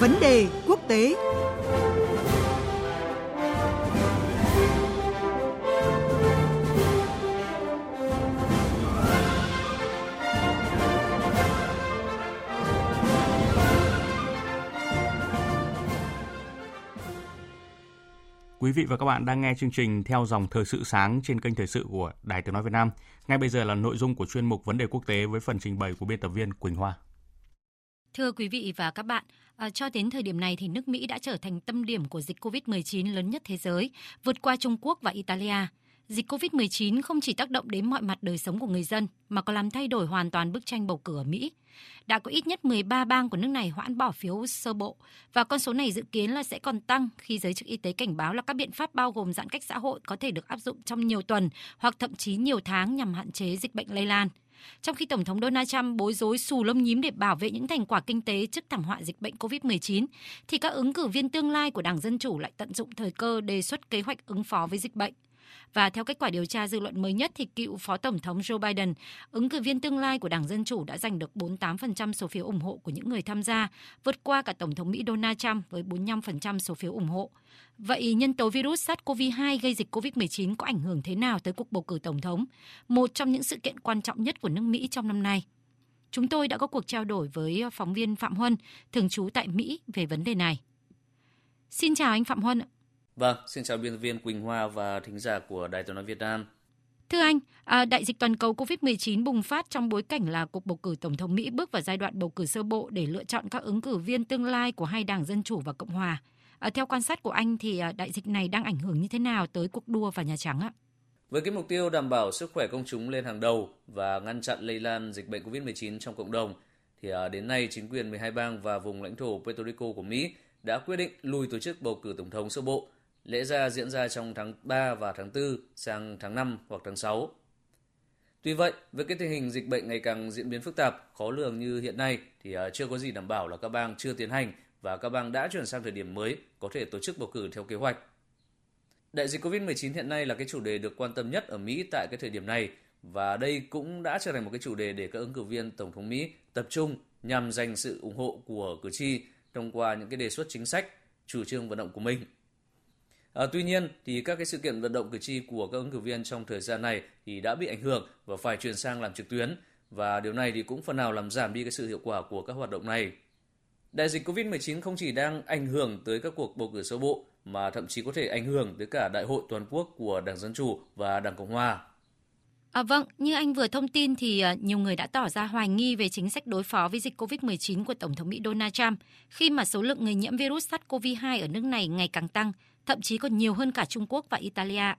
Vấn đề quốc tế Quý vị và các bạn đang nghe chương trình theo dòng thời sự sáng trên kênh thời sự của Đài Tiếng nói Việt Nam. Ngay bây giờ là nội dung của chuyên mục Vấn đề quốc tế với phần trình bày của biên tập viên Quỳnh Hoa. Thưa quý vị và các bạn, à, cho đến thời điểm này thì nước Mỹ đã trở thành tâm điểm của dịch COVID-19 lớn nhất thế giới, vượt qua Trung Quốc và Italia. Dịch COVID-19 không chỉ tác động đến mọi mặt đời sống của người dân mà còn làm thay đổi hoàn toàn bức tranh bầu cử ở Mỹ. Đã có ít nhất 13 bang của nước này hoãn bỏ phiếu sơ bộ và con số này dự kiến là sẽ còn tăng khi giới chức y tế cảnh báo là các biện pháp bao gồm giãn cách xã hội có thể được áp dụng trong nhiều tuần hoặc thậm chí nhiều tháng nhằm hạn chế dịch bệnh lây lan. Trong khi Tổng thống Donald Trump bối rối xù lông nhím để bảo vệ những thành quả kinh tế trước thảm họa dịch bệnh COVID-19, thì các ứng cử viên tương lai của Đảng Dân Chủ lại tận dụng thời cơ đề xuất kế hoạch ứng phó với dịch bệnh. Và theo kết quả điều tra dư luận mới nhất thì cựu Phó Tổng thống Joe Biden, ứng cử viên tương lai của Đảng Dân Chủ đã giành được 48% số phiếu ủng hộ của những người tham gia, vượt qua cả Tổng thống Mỹ Donald Trump với 45% số phiếu ủng hộ. Vậy nhân tố virus SARS-CoV-2 gây dịch COVID-19 có ảnh hưởng thế nào tới cuộc bầu cử Tổng thống, một trong những sự kiện quan trọng nhất của nước Mỹ trong năm nay? Chúng tôi đã có cuộc trao đổi với phóng viên Phạm Huân, thường trú tại Mỹ về vấn đề này. Xin chào anh Phạm Huân. Vâng, xin chào biên tập viên Quỳnh Hoa và thính giả của Đài tiếng nói Việt Nam. Thưa anh, à, đại dịch toàn cầu COVID-19 bùng phát trong bối cảnh là cuộc bầu cử Tổng thống Mỹ bước vào giai đoạn bầu cử sơ bộ để lựa chọn các ứng cử viên tương lai của hai đảng Dân Chủ và Cộng Hòa. À, theo quan sát của anh thì à, đại dịch này đang ảnh hưởng như thế nào tới cuộc đua vào Nhà Trắng ạ? Với cái mục tiêu đảm bảo sức khỏe công chúng lên hàng đầu và ngăn chặn lây lan dịch bệnh COVID-19 trong cộng đồng, thì à, đến nay chính quyền 12 bang và vùng lãnh thổ Puerto Rico của Mỹ đã quyết định lùi tổ chức bầu cử tổng thống sơ bộ Lễ ra diễn ra trong tháng 3 và tháng 4 sang tháng 5 hoặc tháng 6. Tuy vậy, với cái tình hình dịch bệnh ngày càng diễn biến phức tạp, khó lường như hiện nay thì à, chưa có gì đảm bảo là các bang chưa tiến hành và các bang đã chuyển sang thời điểm mới có thể tổ chức bầu cử theo kế hoạch. Đại dịch COVID-19 hiện nay là cái chủ đề được quan tâm nhất ở Mỹ tại cái thời điểm này và đây cũng đã trở thành một cái chủ đề để các ứng cử viên tổng thống Mỹ tập trung nhằm giành sự ủng hộ của cử tri thông qua những cái đề xuất chính sách, chủ trương vận động của mình. À, tuy nhiên thì các cái sự kiện vận động cử tri của các ứng cử viên trong thời gian này thì đã bị ảnh hưởng và phải chuyển sang làm trực tuyến và điều này thì cũng phần nào làm giảm đi cái sự hiệu quả của các hoạt động này. Đại dịch Covid-19 không chỉ đang ảnh hưởng tới các cuộc bầu cử sơ bộ mà thậm chí có thể ảnh hưởng tới cả đại hội toàn quốc của Đảng Dân Chủ và Đảng Cộng Hòa. À, vâng, như anh vừa thông tin thì à, nhiều người đã tỏ ra hoài nghi về chính sách đối phó với dịch COVID-19 của Tổng thống Mỹ Donald Trump khi mà số lượng người nhiễm virus SARS-CoV-2 ở nước này ngày càng tăng thậm chí còn nhiều hơn cả Trung Quốc và Italia.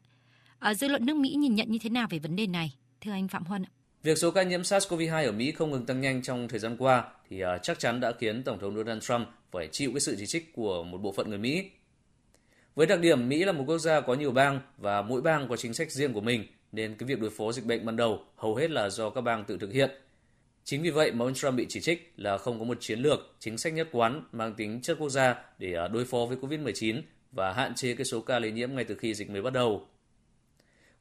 À, dư luận nước Mỹ nhìn nhận như thế nào về vấn đề này? Thưa anh Phạm Huân. Việc số ca nhiễm SARS-CoV-2 ở Mỹ không ngừng tăng nhanh trong thời gian qua thì uh, chắc chắn đã khiến Tổng thống Donald Trump phải chịu cái sự chỉ trích của một bộ phận người Mỹ. Với đặc điểm Mỹ là một quốc gia có nhiều bang và mỗi bang có chính sách riêng của mình nên cái việc đối phó dịch bệnh ban đầu hầu hết là do các bang tự thực hiện. Chính vì vậy mà ông Trump bị chỉ trích là không có một chiến lược, chính sách nhất quán mang tính chất quốc gia để à, đối phó với COVID-19 và hạn chế cái số ca lây nhiễm ngay từ khi dịch mới bắt đầu.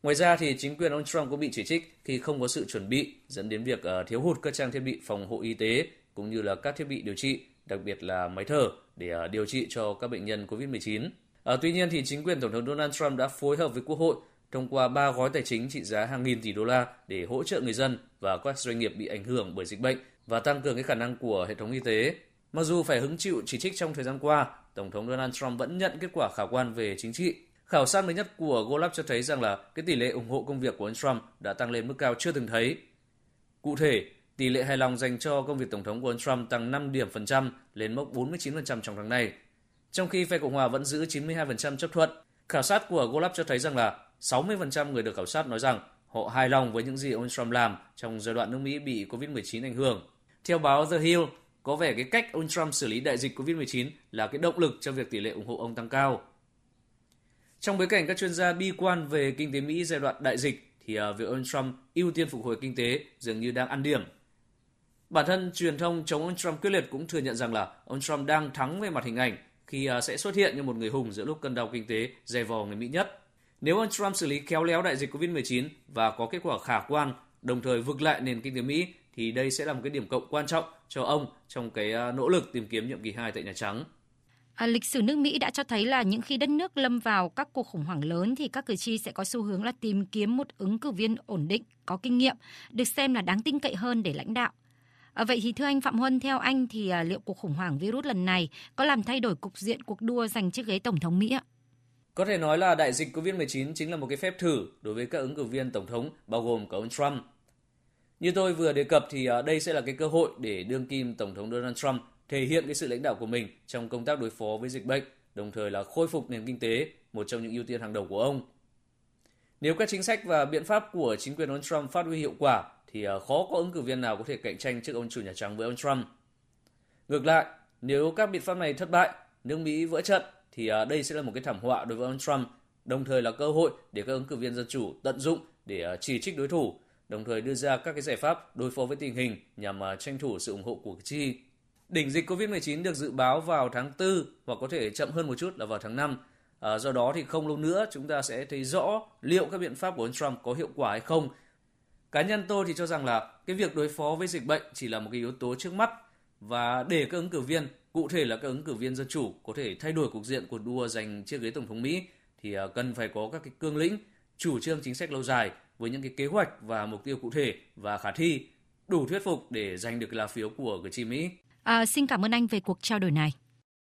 Ngoài ra thì chính quyền ông Trump cũng bị chỉ trích khi không có sự chuẩn bị dẫn đến việc ờ, thiếu hụt các trang thiết bị phòng hộ y tế cũng như là các thiết bị điều trị, đặc biệt là máy thở để ờ, điều trị cho các bệnh nhân COVID-19. À, ờ, tuy nhiên thì chính quyền Tổng thống Donald Trump đã phối hợp với Quốc hội thông qua ba gói tài chính trị giá hàng nghìn tỷ đô la để hỗ trợ người dân và các doanh nghiệp bị ảnh hưởng bởi dịch bệnh và tăng cường cái khả năng của hệ thống y tế. Mặc dù phải hứng chịu chỉ trích trong thời gian qua, Tổng thống Donald Trump vẫn nhận kết quả khả quan về chính trị. Khảo sát mới nhất của Gallup cho thấy rằng là cái tỷ lệ ủng hộ công việc của ông Trump đã tăng lên mức cao chưa từng thấy. Cụ thể, tỷ lệ hài lòng dành cho công việc tổng thống của ông Trump tăng 5 điểm phần trăm lên mốc 49% trong tháng này. Trong khi phe Cộng hòa vẫn giữ 92% chấp thuận, khảo sát của Gallup cho thấy rằng là 60% người được khảo sát nói rằng họ hài lòng với những gì ông Trump làm trong giai đoạn nước Mỹ bị COVID-19 ảnh hưởng. Theo báo The Hill, có vẻ cái cách ông Trump xử lý đại dịch COVID-19 là cái động lực cho việc tỷ lệ ủng hộ ông tăng cao. Trong bối cảnh các chuyên gia bi quan về kinh tế Mỹ giai đoạn đại dịch thì à, việc ông Trump ưu tiên phục hồi kinh tế dường như đang ăn điểm. Bản thân truyền thông chống ông Trump quyết liệt cũng thừa nhận rằng là ông Trump đang thắng về mặt hình ảnh khi à, sẽ xuất hiện như một người hùng giữa lúc cơn đau kinh tế dày vò người Mỹ nhất. Nếu ông Trump xử lý khéo léo đại dịch COVID-19 và có kết quả khả quan, đồng thời vực lại nền kinh tế Mỹ thì đây sẽ là một cái điểm cộng quan trọng cho ông trong cái à, nỗ lực tìm kiếm nhiệm kỳ 2 tại Nhà Trắng. À, lịch sử nước Mỹ đã cho thấy là những khi đất nước lâm vào các cuộc khủng hoảng lớn thì các cử tri sẽ có xu hướng là tìm kiếm một ứng cử viên ổn định, có kinh nghiệm, được xem là đáng tin cậy hơn để lãnh đạo. À, vậy thì thưa anh Phạm Huân, theo anh thì à, liệu cuộc khủng hoảng virus lần này có làm thay đổi cục diện cuộc đua giành chiếc ghế tổng thống Mỹ ạ? Có thể nói là đại dịch COVID-19 chính là một cái phép thử đối với các ứng cử viên tổng thống bao gồm cả ông Trump. Như tôi vừa đề cập thì à, đây sẽ là cái cơ hội để đương kim tổng thống Donald Trump thể hiện cái sự lãnh đạo của mình trong công tác đối phó với dịch bệnh, đồng thời là khôi phục nền kinh tế, một trong những ưu tiên hàng đầu của ông. Nếu các chính sách và biện pháp của chính quyền ông Trump phát huy hiệu quả thì à, khó có ứng cử viên nào có thể cạnh tranh trước ông chủ Nhà Trắng với ông Trump. Ngược lại, nếu các biện pháp này thất bại, nước Mỹ vỡ trận thì à, đây sẽ là một cái thảm họa đối với ông Trump, đồng thời là cơ hội để các ứng cử viên dân chủ tận dụng để chỉ trích đối thủ, đồng thời đưa ra các cái giải pháp đối phó với tình hình nhằm à, tranh thủ sự ủng hộ của cử tri. Đỉnh dịch COVID-19 được dự báo vào tháng 4 hoặc có thể chậm hơn một chút là vào tháng 5. À, do đó thì không lâu nữa chúng ta sẽ thấy rõ liệu các biện pháp của ông Trump có hiệu quả hay không. Cá nhân tôi thì cho rằng là cái việc đối phó với dịch bệnh chỉ là một cái yếu tố trước mắt và để các ứng cử viên, cụ thể là các ứng cử viên dân chủ có thể thay đổi cục diện cuộc đua giành chiếc ghế tổng thống Mỹ thì à, cần phải có các cái cương lĩnh, chủ trương chính sách lâu dài với những cái kế hoạch và mục tiêu cụ thể và khả thi đủ thuyết phục để giành được lá phiếu của cử tri Mỹ. À, xin cảm ơn anh về cuộc trao đổi này.